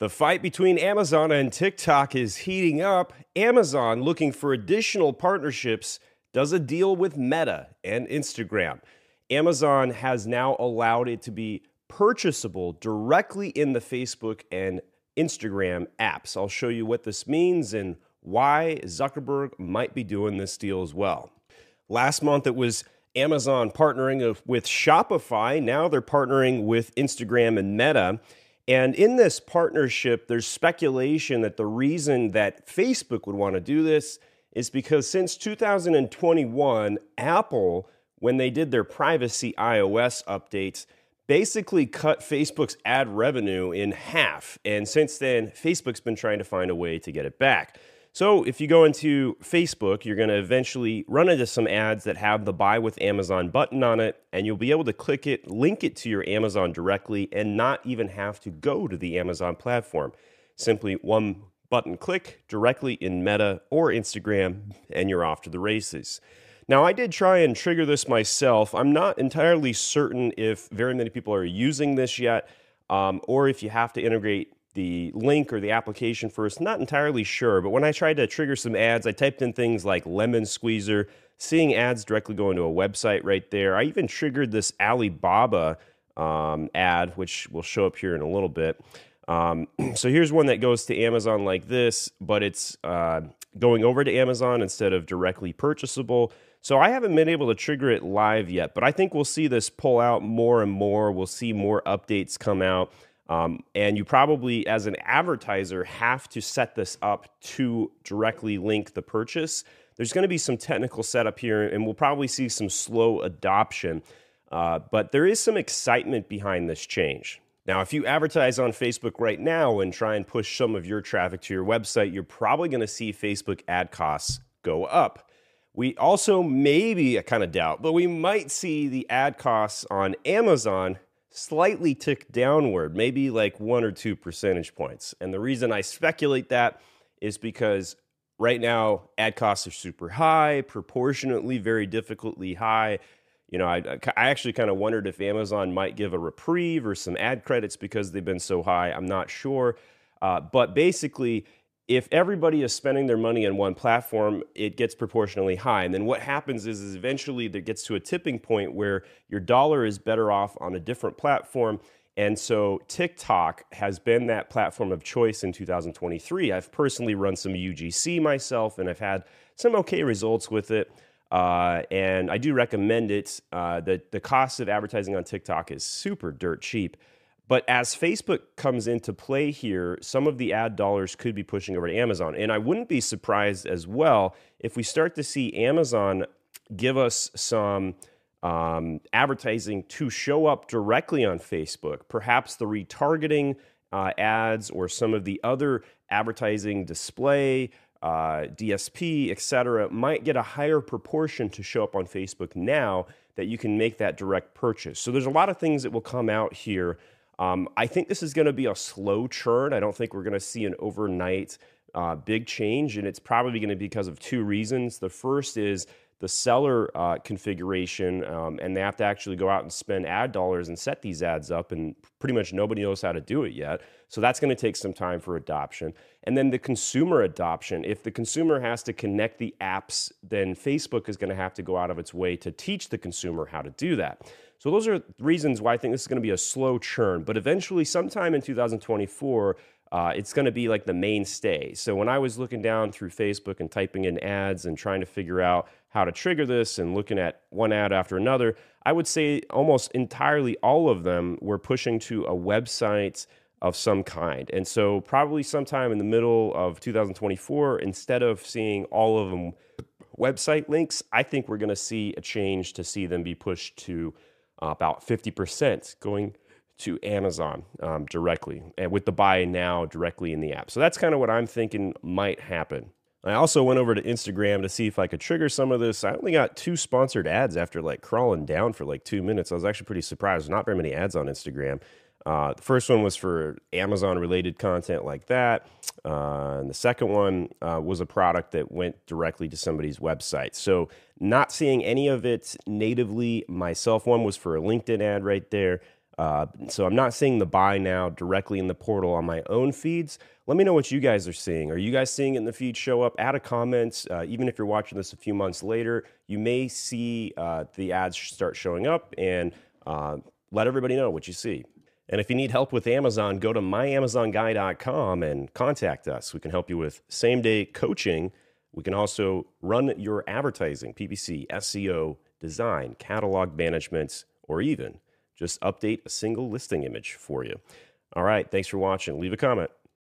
The fight between Amazon and TikTok is heating up. Amazon, looking for additional partnerships, does a deal with Meta and Instagram. Amazon has now allowed it to be purchasable directly in the Facebook and Instagram apps. I'll show you what this means and why Zuckerberg might be doing this deal as well. Last month it was Amazon partnering with Shopify. Now they're partnering with Instagram and Meta. And in this partnership, there's speculation that the reason that Facebook would want to do this is because since 2021, Apple, when they did their privacy iOS updates, basically cut Facebook's ad revenue in half. And since then, Facebook's been trying to find a way to get it back. So if you go into Facebook, you're going to eventually run into some ads that have the buy with Amazon button on it, and you'll be able to click it, link it to your Amazon directly, and not even have to go to the Amazon platform. Simply one button click directly in Meta or Instagram, and you're off to the races. Now, I did try and trigger this myself. I'm not entirely certain if very many people are using this yet, um, or if you have to integrate the link or the application first. Not entirely sure, but when I tried to trigger some ads, I typed in things like lemon squeezer, seeing ads directly go into a website right there. I even triggered this Alibaba um, ad, which will show up here in a little bit. Um, so here's one that goes to Amazon like this, but it's uh, going over to Amazon instead of directly purchasable. So I haven't been able to trigger it live yet, but I think we'll see this pull out more and more. We'll see more updates come out. Um, and you probably, as an advertiser, have to set this up to directly link the purchase. There's going to be some technical setup here, and we'll probably see some slow adoption. Uh, but there is some excitement behind this change. Now, if you advertise on Facebook right now and try and push some of your traffic to your website, you're probably going to see Facebook ad costs go up. We also maybe, I kind of doubt, but we might see the ad costs on Amazon slightly tick downward, maybe like one or two percentage points. And the reason I speculate that is because right now ad costs are super high, proportionately very difficultly high. You know, I, I actually kind of wondered if Amazon might give a reprieve or some ad credits because they've been so high. I'm not sure. Uh, but basically, if everybody is spending their money on one platform, it gets proportionally high. And then what happens is, is eventually there gets to a tipping point where your dollar is better off on a different platform. And so TikTok has been that platform of choice in 2023. I've personally run some UGC myself, and I've had some okay results with it. Uh, and I do recommend it. Uh, the, the cost of advertising on TikTok is super dirt cheap. But as Facebook comes into play here, some of the ad dollars could be pushing over to Amazon. And I wouldn't be surprised as well if we start to see Amazon give us some um, advertising to show up directly on Facebook, perhaps the retargeting uh, ads or some of the other advertising display. Uh, DSP, etc., might get a higher proportion to show up on Facebook now that you can make that direct purchase. So there's a lot of things that will come out here um, I think this is going to be a slow churn. I don't think we're going to see an overnight uh, big change, and it's probably going to be because of two reasons. The first is the seller uh, configuration, um, and they have to actually go out and spend ad dollars and set these ads up, and pretty much nobody knows how to do it yet. So that's going to take some time for adoption. And then the consumer adoption. If the consumer has to connect the apps, then Facebook is going to have to go out of its way to teach the consumer how to do that. So those are reasons why I think this is going to be a slow churn. But eventually, sometime in 2024, uh, it's going to be like the mainstay. So when I was looking down through Facebook and typing in ads and trying to figure out how to trigger this and looking at one ad after another, I would say almost entirely all of them were pushing to a website of some kind. And so probably sometime in the middle of 2024, instead of seeing all of them website links, I think we're going to see a change to see them be pushed to about 50% going to Amazon um, directly, and with the buy now directly in the app. So that's kind of what I'm thinking might happen. I also went over to Instagram to see if I could trigger some of this. I only got two sponsored ads after like crawling down for like two minutes. I was actually pretty surprised. Not very many ads on Instagram. Uh, the first one was for Amazon related content like that. Uh, and the second one uh, was a product that went directly to somebody's website. So, not seeing any of it natively myself. One was for a LinkedIn ad right there. Uh, so I'm not seeing the buy now directly in the portal on my own feeds. Let me know what you guys are seeing. Are you guys seeing it in the feed show up? Add a comment. Uh, even if you're watching this a few months later, you may see the ads start showing up and let everybody know what you see. And if you need help with Amazon, go to myamazonguy.com and contact us. We can help you with same day coaching. We can also run your advertising, PPC, SEO, design, catalog management, or even just update a single listing image for you. All right, thanks for watching. Leave a comment.